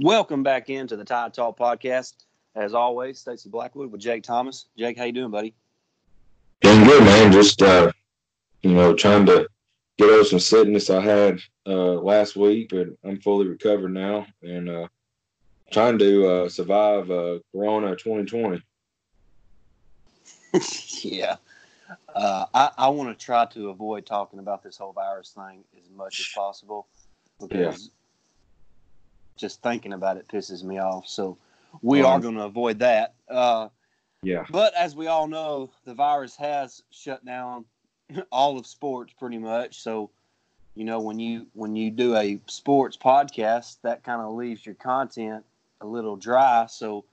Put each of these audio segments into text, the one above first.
Welcome back into the Tide Talk podcast. As always, Stacey Blackwood with Jake Thomas. Jake, how you doing, buddy? Doing good, man. Just uh, you know, trying to get over some sickness I had uh, last week, but I'm fully recovered now and uh, trying to uh, survive uh, Corona 2020. yeah, uh, I, I want to try to avoid talking about this whole virus thing as much as possible because just thinking about it pisses me off. So we Um, are going to avoid that. Uh, Yeah, But as we all know, the virus has shut down all of sports pretty much. So, you know, when you when you do a sports podcast, that kind of leaves your content a little dry. So,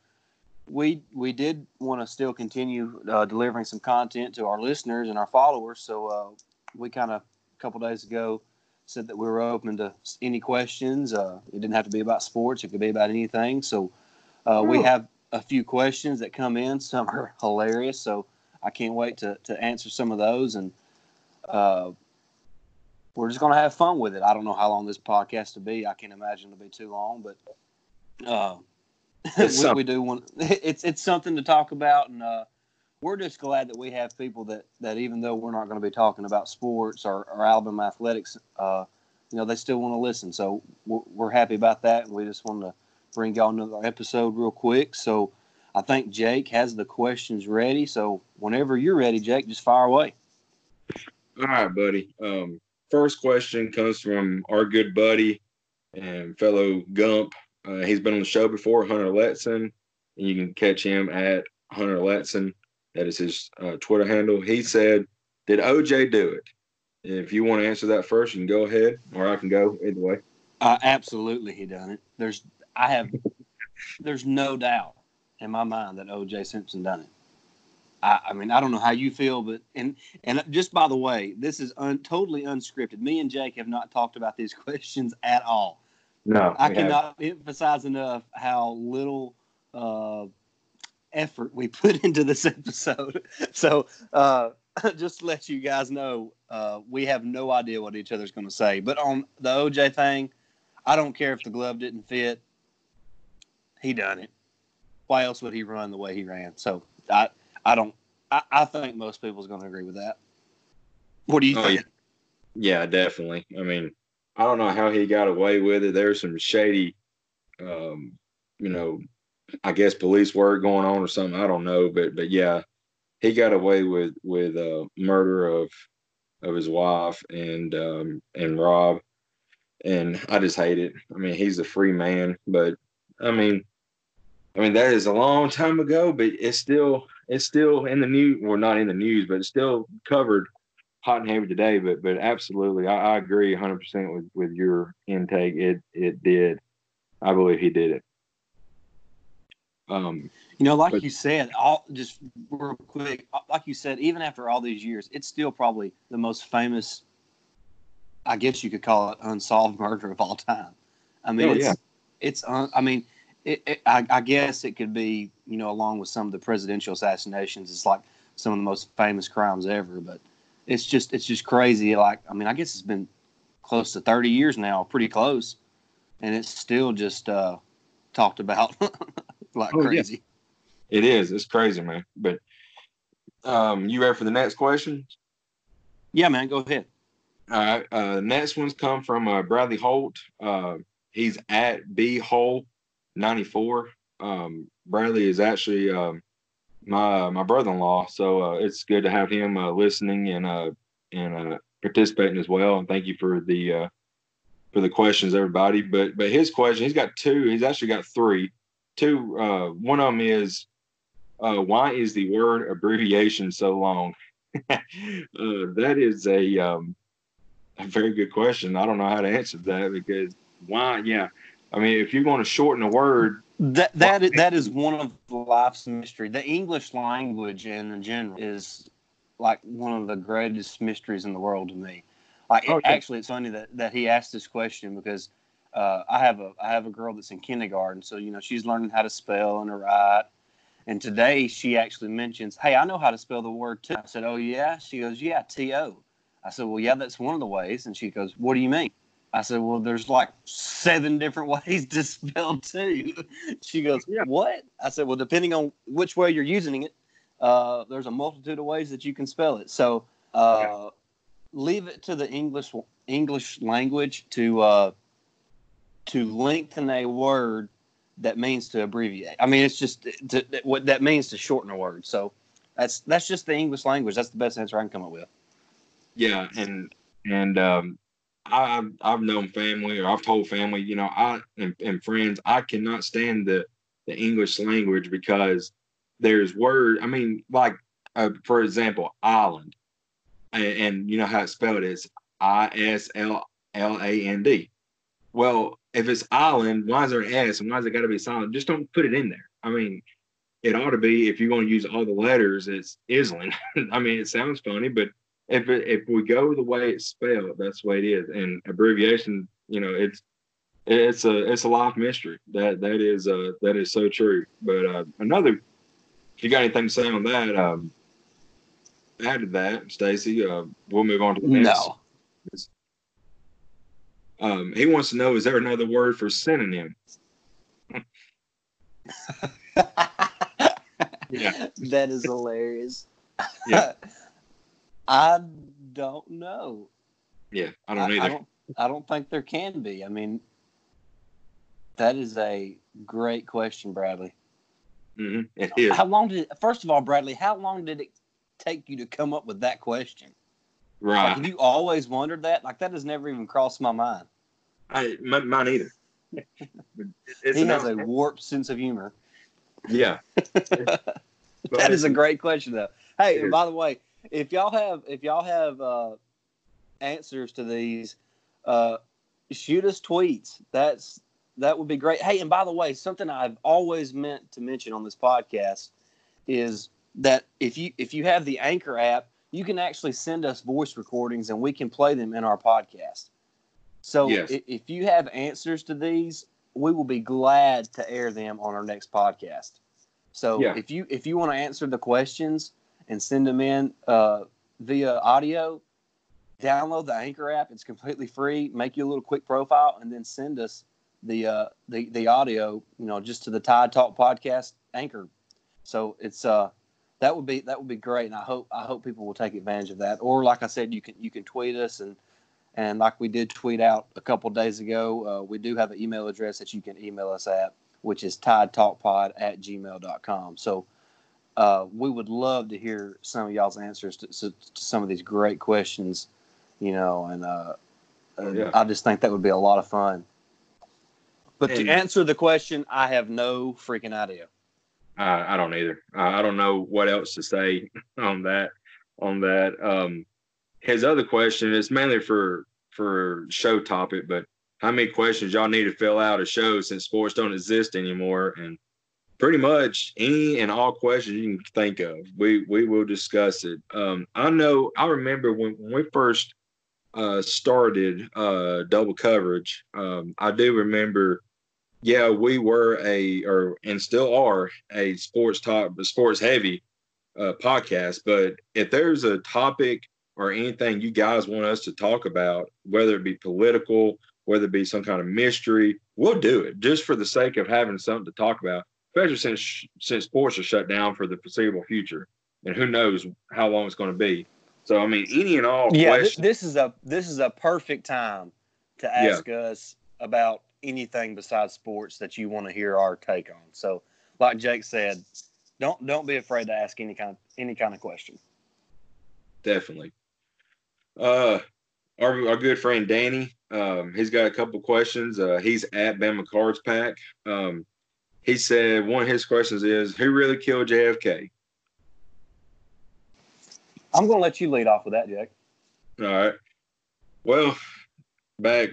we we did want to still continue uh, delivering some content to our listeners and our followers. So, uh, we kind of a couple days ago said that we were open to any questions. Uh, it didn't have to be about sports; it could be about anything. So, uh, we Oh. have a few questions that come in. Some are hilarious, so I can't wait to, to answer some of those. And uh, we're just going to have fun with it. I don't know how long this podcast will be. I can't imagine it'll be too long, but uh, we, we do want it's it's something to talk about, and uh, we're just glad that we have people that that even though we're not going to be talking about sports or, or Alabama athletics, uh, you know, they still want to listen. So we're, we're happy about that, and we just want to bring y'all another episode real quick. So I think Jake has the questions ready. So whenever you're ready, Jake, just fire away. All right, buddy. Um, first question comes from our good buddy and fellow Gump. Uh, he's been on the show before, Hunter Letson, and you can catch him at Hunter Letson. That is his uh, Twitter handle. He said, "Did OJ do it?" If you want to answer that first, you can go ahead, or I can go either way. Uh, absolutely, he done it. There's, I have, there's no doubt in my mind that O.J. Simpson done it. I, I mean, I don't know how you feel, but and and just by the way, this is un, totally unscripted. Me and Jake have not talked about these questions at all. No, I we haven't. cannot emphasize enough how little uh, effort we put into this episode. So, uh, just to let you guys know, uh, we have no idea what each other's going to say. But on the OJ thing, I don't care if the glove didn't fit. He done it. Why else would he run the way he ran? So, I, I don't. I, I think most people's going to agree with that. What do you Oh, think? Yeah, definitely. I mean, I don't know how he got away with it. There's some shady, um, you know, I guess police work going on or something. I don't know, but but yeah, he got away with with uh, murder of of his wife and um, and Rob, and I just hate it. I mean, he's a free man, but I mean, I mean that is a long time ago, but it's still it's still in the news. Well, not in the news, but it's still covered hot and heavy today, but but absolutely, I, I agree 100 percent with with your intake. It it did. I believe he did it. Um, You know, like But- you said, all just real quick, like you said, even after all these years, it's still probably the most famous. I guess you could call it unsolved murder of all time. I mean, Oh, it's yeah. it's. Un, I mean, it, it, I, I guess it could be you know along with some of the presidential assassinations, it's like some of the most famous crimes ever. But it's just it's just crazy. Like I mean, I guess it's been close to thirty years now, pretty close, and it's still just uh, talked about like Oh, yeah. crazy. it is. It's crazy, man. But um, you ready for the next question? Yeah, man, go ahead. All right. Uh, next one's come from uh, Bradley Holt. Uh, he's at B Hole ninety four. Um, Bradley is actually um, my my brother in law, so uh, it's good to have him uh, listening and uh, and uh, participating as well. And thank you for the uh, for the questions, everybody. But but his question, he's got two. He's actually got three. Two. Uh, one of them is uh, why is the word abbreviation so long? uh, that is a um, a very good question. I don't know how to answer that because why? Yeah, I mean, if you're going to shorten a word, That that is, that is one of life's mystery. The English language in general is like one of the greatest mysteries in the world to me. Like Oh, it- actually, it's funny that, that he asked this question because uh, I have a I have a girl that's in kindergarten, so you know she's learning how to spell and to write. And today she actually mentions, "Hey, I know how to spell the word too." I said, "Oh yeah." She goes, "Yeah, T O." I said, "Well, yeah, that's one of the ways." And she goes, "What do you mean?" I said, well, there's like seven different ways to spell two. She goes, Yeah. what? I said, well, depending on which way you're using it, uh, there's a multitude of ways that you can spell it. So uh, leave it to the English English language to uh, to lengthen a word that means to abbreviate. I mean, it's just to, what that means to shorten a word. So that's that's just the English language. That's the best answer I can come up with. Yeah, and and um, I, I've I've known family or I've told family, you know, I and, and friends, I cannot stand the the English language because there's word. I mean, like uh, for example, island, and, and you know how it's spelled is I S L L A N D. Well, if it's island, why is there an S and why is it got to be silent? Just don't put it in there. I mean, it ought to be if you're going to use all the letters, it's Island. I mean, it sounds funny, but if it, if we go the way it's spelled, that's the way it is. And abbreviation, you know, it's it's a it's a life mystery. That that is uh that is so true. But uh, another, if you got anything to say on that, um, add to that, Stacey. Uh, we'll move on to the next. No. Um, he wants to know: Is there another word for synonym? Yeah. that is hilarious. Yeah. I don't know. Yeah, I don't either. I don't, I don't think there can be. I mean, that is a great question, Bradley. Mhm, It is. How long did first of all, Bradley, how long did it take you to come up with that question? Like, Right. have you always wondered that? Like, that has never even crossed my mind. I, m- mine either. He has a warped sense of humor. yeah. that is a great question, though. Hey, by the way, if y'all have if y'all have uh, answers to these, uh, shoot us tweets. That's that would be great. Hey, and by the way, something I've always meant to mention on this podcast is that if you if you have the Anchor app, you can actually send us voice recordings and we can play them in our podcast. So Yes. if you have answers to these, we will be glad to air them on our next podcast. So Yeah. if you if you want to answer the questions and send them in uh, via audio, download the Anchor app. It's completely free. Make you a little quick profile and then send us the uh, the the audio. You know, just to the Tide Talk podcast Anchor. So it's uh that would be that would be great, and I hope I hope people will take advantage of that. Or like I said, you can you can tweet us and and like we did tweet out a couple days ago, uh, we do have an email address that you can email us at, which is tidetalkpod at gmail.com. So uh, we would love to hear some of y'all's answers to, to, to some of these great questions, you know, and uh, uh, Yeah. I just think that would be a lot of fun. But And- to answer the question, I have no freaking idea. I, I don't either. I, I don't know what else to say on that. On that, um, his other question is mainly for for show topic, but how many questions y'all need to fill out a show since sports don't exist anymore? And pretty much any and all questions you can think of, we we will discuss it. Um, I know. I remember when, when we first uh, started uh, double coverage. Um, I do remember yeah, we were a or and still are a sports talk, sports heavy uh, podcast. But if there's a topic or anything you guys want us to talk about, whether it be political, whether it be some kind of mystery, we'll do it just for the sake of having something to talk about. Especially since since sports are shut down for the foreseeable future, and who knows how long it's going to be. So I mean, any and all Yeah, this, questions. this is a this is a perfect time to Yeah. ask us about anything besides sports that you want to hear our take on. So, like Jake said, don't don't be afraid to ask any kind of any kind of question. definitely. Uh, our our good friend Danny, um, he's got a couple questions. Uh, he's at Bama Cards Pack. Um, he said one of his questions is, "Who really killed JFK?" I'm going to let you lead off with that, Jake. All right. Well, back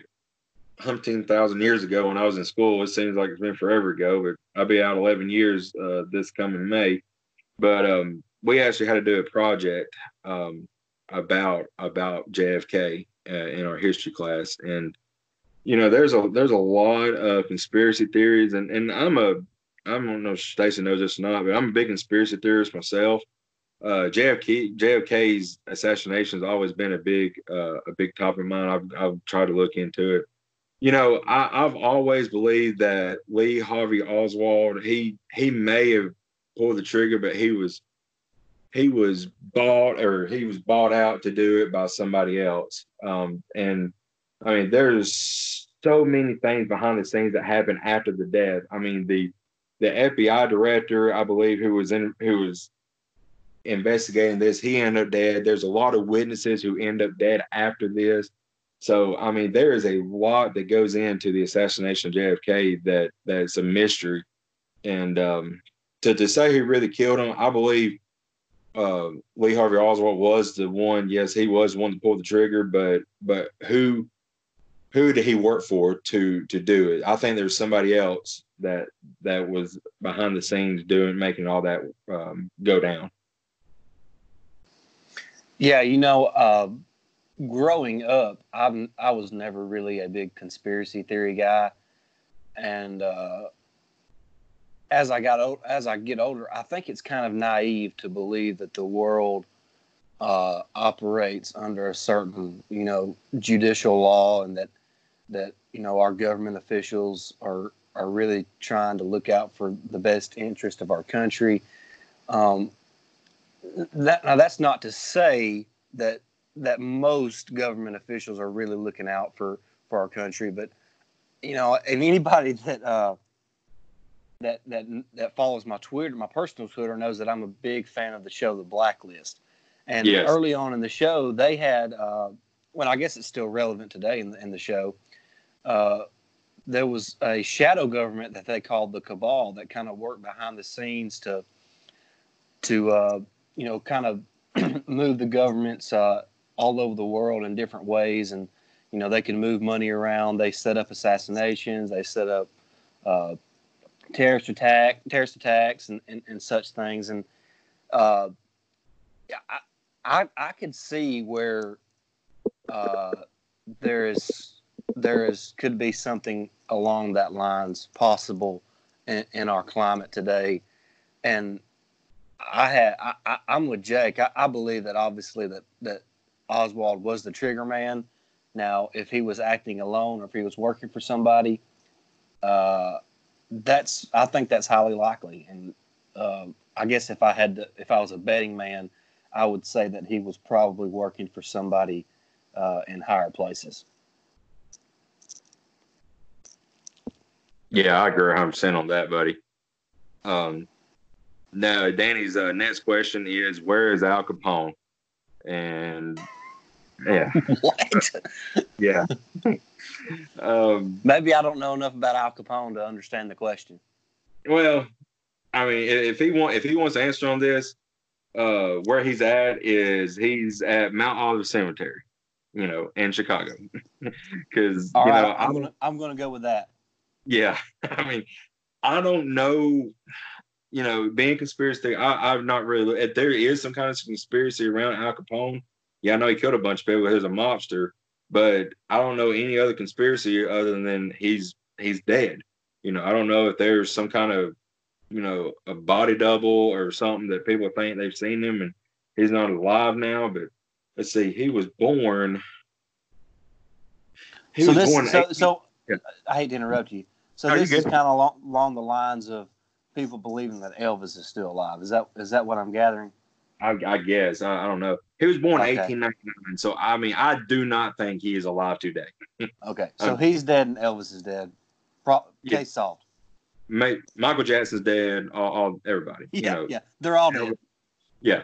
umpteen thousand years ago when I was in school, it seems like it's been forever ago, but I'll be out 11 years uh, this coming May. But um, we actually had to do a project um, about about JFK uh, in our history class, and you know, there's a there's a lot of conspiracy theories, and and I'm a I don't know if Stacey knows this or not, but I'm a big conspiracy theorist myself uh, JFK JFK's assassination has always been a big uh, a big topic of mine. I've I've tried to look into it. You know, I, I've always believed that Lee Harvey Oswald, he he may have pulled the trigger, but he was he was bought or he was bought out to do it by somebody else. Um, and I mean, there's so many things behind the scenes that happened after the death. I mean, the the FBI director, I believe, who was in who was investigating this, he ended up dead. There's a lot of witnesses who end up dead after this. So I mean, there is a lot that goes into the assassination of JFK that that's a mystery. And um, to to say who really killed him, I believe uh, Lee Harvey Oswald was the one. Yes, he was the one to pull the trigger, but but who who did he work for to to do it? I think there's somebody else that that was behind the scenes doing making all that um, go down. Yeah, you know, uh, growing up, I'm I was never really a big conspiracy theory guy, and uh, as I got as I get older, I think it's kind of naive to believe that the world uh, operates under a certain, you know, judicial law, and that that you know our government officials are are really trying to look out for the best interest of our country. Um, that now that's not to say that that most government officials are really looking out for for our country, but you know, and anybody that uh, that that that follows my Twitter, my personal Twitter, knows that I'm a big fan of the show The Blacklist. And yes. early on in the show, they had, uh, well, I guess it's still relevant today in the, in the show. Uh, there was a shadow government that they called the cabal that kind of worked behind the scenes to to uh, you know kind of move the governments uh, all over the world in different ways, and you know they can move money around. They set up assassinations. They set up uh, terrorist attack, terrorist attacks, and, and, and such things. And uh, I, I I could see where uh, there is there is could be something along that lines possible in, in our climate today, and I had I, I, am with Jake. I, I believe that obviously that that Oswald was the trigger man. Now, if he was acting alone or if he was working for somebody, uh, that's I think that's highly likely. And uh, I guess if I had to, if I was a betting man, I would say that he was probably working for somebody uh, in higher places. Yeah, I agree 100 percent on that, buddy. Um, now, Danny's uh, next question is, where is Al Capone? And yeah. what? yeah. um, Maybe I don't know enough about Al Capone to understand the question. Well, I mean, if he want if he wants to answer on this, uh, where he's at is he's at Mount Olive Cemetery, you know, in Chicago. Because you right, know, I'm, I'm gonna I'm gonna go with that. Yeah, I mean, I don't know. You know, being conspiracy, I, I've not really. If there is some kind of conspiracy around Al Capone, yeah, I know he killed a bunch of people. He's a mobster, but I don't know any other conspiracy other than he's he's dead. You know, I don't know if there's some kind of you know a body double or something that people think they've seen him and he's not alive now. But let's see, he was born. He so was this, born so, 18, so yeah. I hate to interrupt you. So this is kind of along, along the lines of people believing that Elvis is still alive. Is that is that what I'm gathering? I, I guess I, I, don't know. He was born okay. 1899, so I mean, I do not think he is alive today. okay, so um, he's dead and Elvis is dead. Pro- yeah. Case solved. May, Michael Jackson's dead. All, all everybody. Yeah, you know, yeah, they're all dead. Yeah,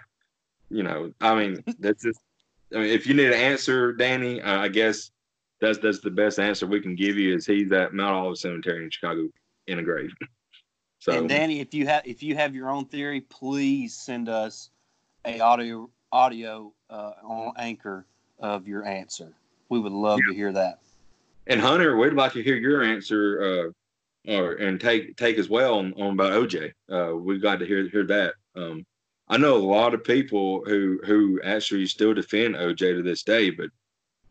you know, I mean, that's just. I mean, if you need an answer, Danny, uh, I guess that's that's the best answer we can give you. Is he's at Mount Olive Cemetery in Chicago in a grave. So, and Danny, if you have if you have your own theory, please send us a audio audio uh, on Anchor of your answer. We would love yeah. to hear that. And Hunter, we'd like to hear your answer, uh, or and take take as well on, on about OJ. Uh, we'd like to hear hear that. Um, I know a lot of people who who actually still defend OJ to this day, but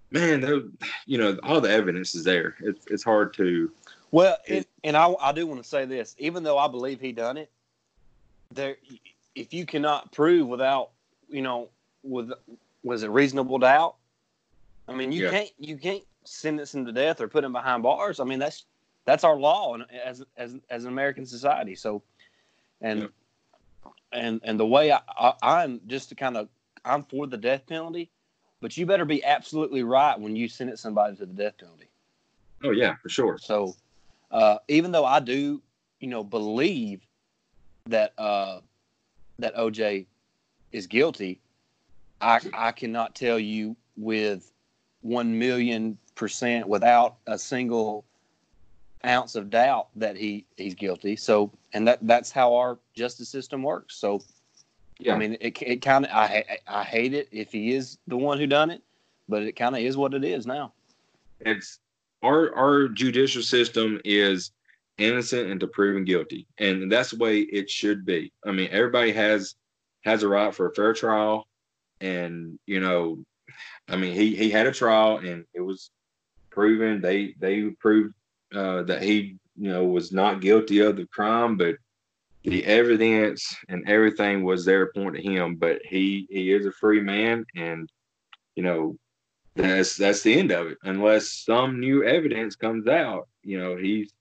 man, you know, all the evidence is there. It's it's hard to. Well, it, and I I do want to say this, even though I believe he done it, there if you cannot prove without, you know, with was it reasonable doubt? I mean, you yeah. can't you can't sentence him to death or put him behind bars. I mean, that's that's our law as as as an American society. So, and yeah. and and the way I, I am just to kind of I'm for the death penalty, but you better be absolutely right when you sentence somebody to the death penalty. Oh yeah, for sure. So, uh, even though I do, you know, believe that uh, that OJ is guilty, I I cannot tell you with one million percent without a single ounce of doubt that he he's guilty. So, and that that's how our justice system works. So, yeah, I mean, it it kind of I I hate it if he is the one who done it, but it kind of is what it is now. It's our our judicial system is innocent until proven guilty, and that's the way it should be. I mean, everybody has has a right for a fair trial, and you know, I mean, he he had a trial, and it was proven they they proved uh, that he you know was not guilty of the crime, but the evidence and everything was there to point to him. But he he is a free man, and you know that's that's the end of it. Unless some new evidence comes out, you know he's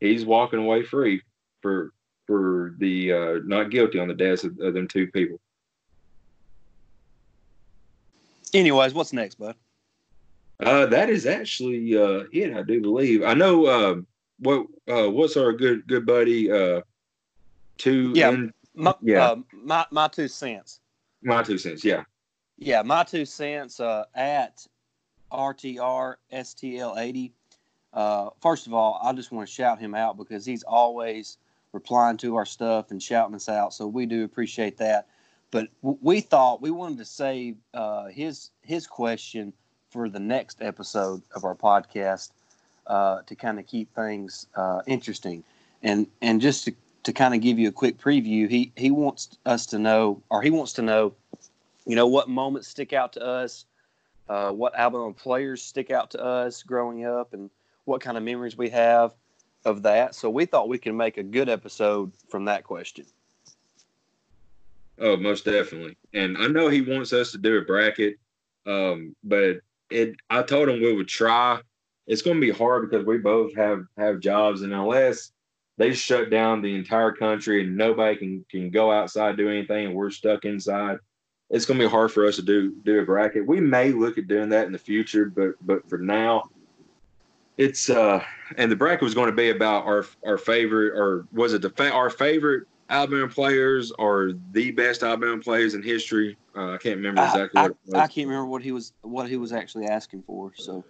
he's walking away free for for the uh, not guilty on the deaths of, of them two people. Anyways, what's next, bud? Uh, that is actually uh, it, I do believe. I know uh, what uh, what's our good good buddy uh, two yeah in, my, yeah uh, my my two cents. My two cents, yeah. Yeah, my two cents uh, at RTR STL eighty. Uh, first of all, I just want to shout him out because he's always replying to our stuff and shouting us out. So we do appreciate that. But we thought we wanted to save uh, his his question for the next episode of our podcast uh, to kind of keep things uh, interesting. And and just to, to kind of give you a quick preview, he he wants us to know, or he wants to know, you know, what moments stick out to us, uh, what album players stick out to us growing up, and what kind of memories we have of that. So we thought we could make a good episode from that question. Oh, most definitely. And I know he wants us to do a bracket, um, but it I told him we would try. It's going to be hard because we both have have jobs, and unless they shut down the entire country and nobody can can go outside do anything, and we're stuck inside, it's going to be hard for us to do do a bracket. We may look at doing that in the future, but but for now, it's uh, and the bracket was going to be about our our favorite, or was it the fa- our favorite Alabama players or the best Alabama players in history. Uh, I can't remember exactly I, what I, I, can't remember what he was what he was actually asking for. So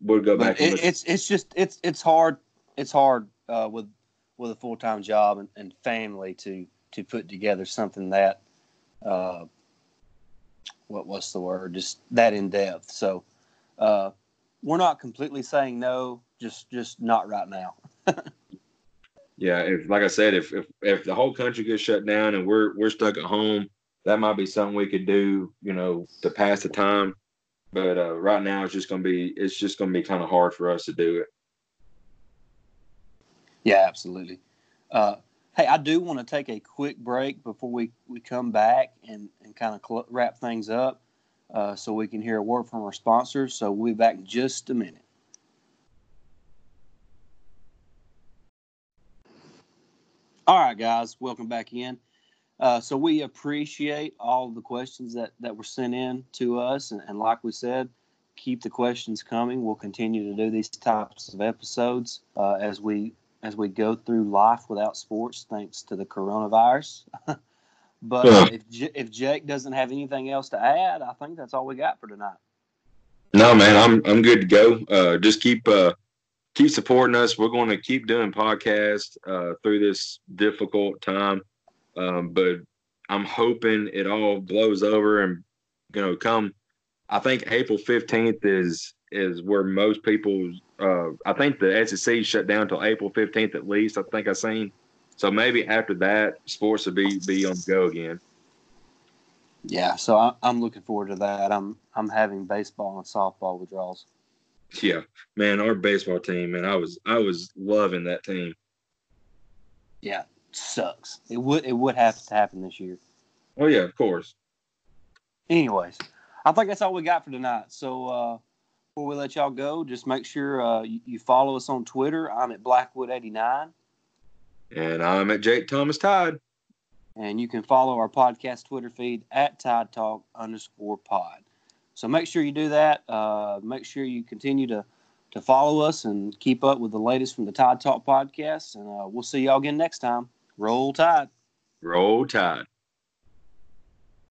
we'll go back. It, it's it's just it's it's hard it's hard uh, with with a full time job and, and, family to to put together something that uh, what what's the word just that in depth. So uh, we're not completely saying no, just just not right now. yeah, if like I said, if if if the whole country gets shut down and we're we're stuck at home, that might be something we could do, you know, to pass the time. But uh, right now, it's just gonna be it's just gonna be kind of hard for us to do it. Yeah, absolutely. Uh, hey, I do want to take a quick break before we, we come back and, and kind of cl- wrap things up uh, so we can hear a word from our sponsors. So we'll be back in just a minute. All right, guys, welcome back in. Uh, so we appreciate all the questions that, that were sent in to us, and, and, like we said, keep the questions coming. We'll continue to do these types of episodes uh, as we as we go through life without sports, thanks to the coronavirus. but uh, if if Jake doesn't have anything else to add, I think that's all we got for tonight. No, man, I'm I'm good to go. Uh, just keep uh, keep supporting us. We're going to keep doing podcasts uh, through this difficult time, um, but I'm hoping it all blows over and you know come. I think April 15th is is where most people. Uh, I think the SEC shut down until April 15th at least. I think I seen. So maybe after that, sports will be be on go again. Yeah, so I, I'm looking forward to that. I'm I'm having baseball and softball withdrawals. Yeah, man, our baseball team, man, I was I was loving that team. Yeah, sucks. It would it would have to happen this year. Oh yeah, of course. Anyways, I think that's all we got for tonight. So uh, before we let y'all go, just make sure uh, you, you follow us on Twitter. I'm at Blackwood89. And I'm at Jake Thomas Tide. And you can follow our podcast Twitter feed at Tide Talk underscore pod. So make sure you do that. Uh, make sure you continue to, to follow us and keep up with the latest from the Tide Talk podcast. And uh, we'll see y'all again next time. Roll Tide. Roll Tide.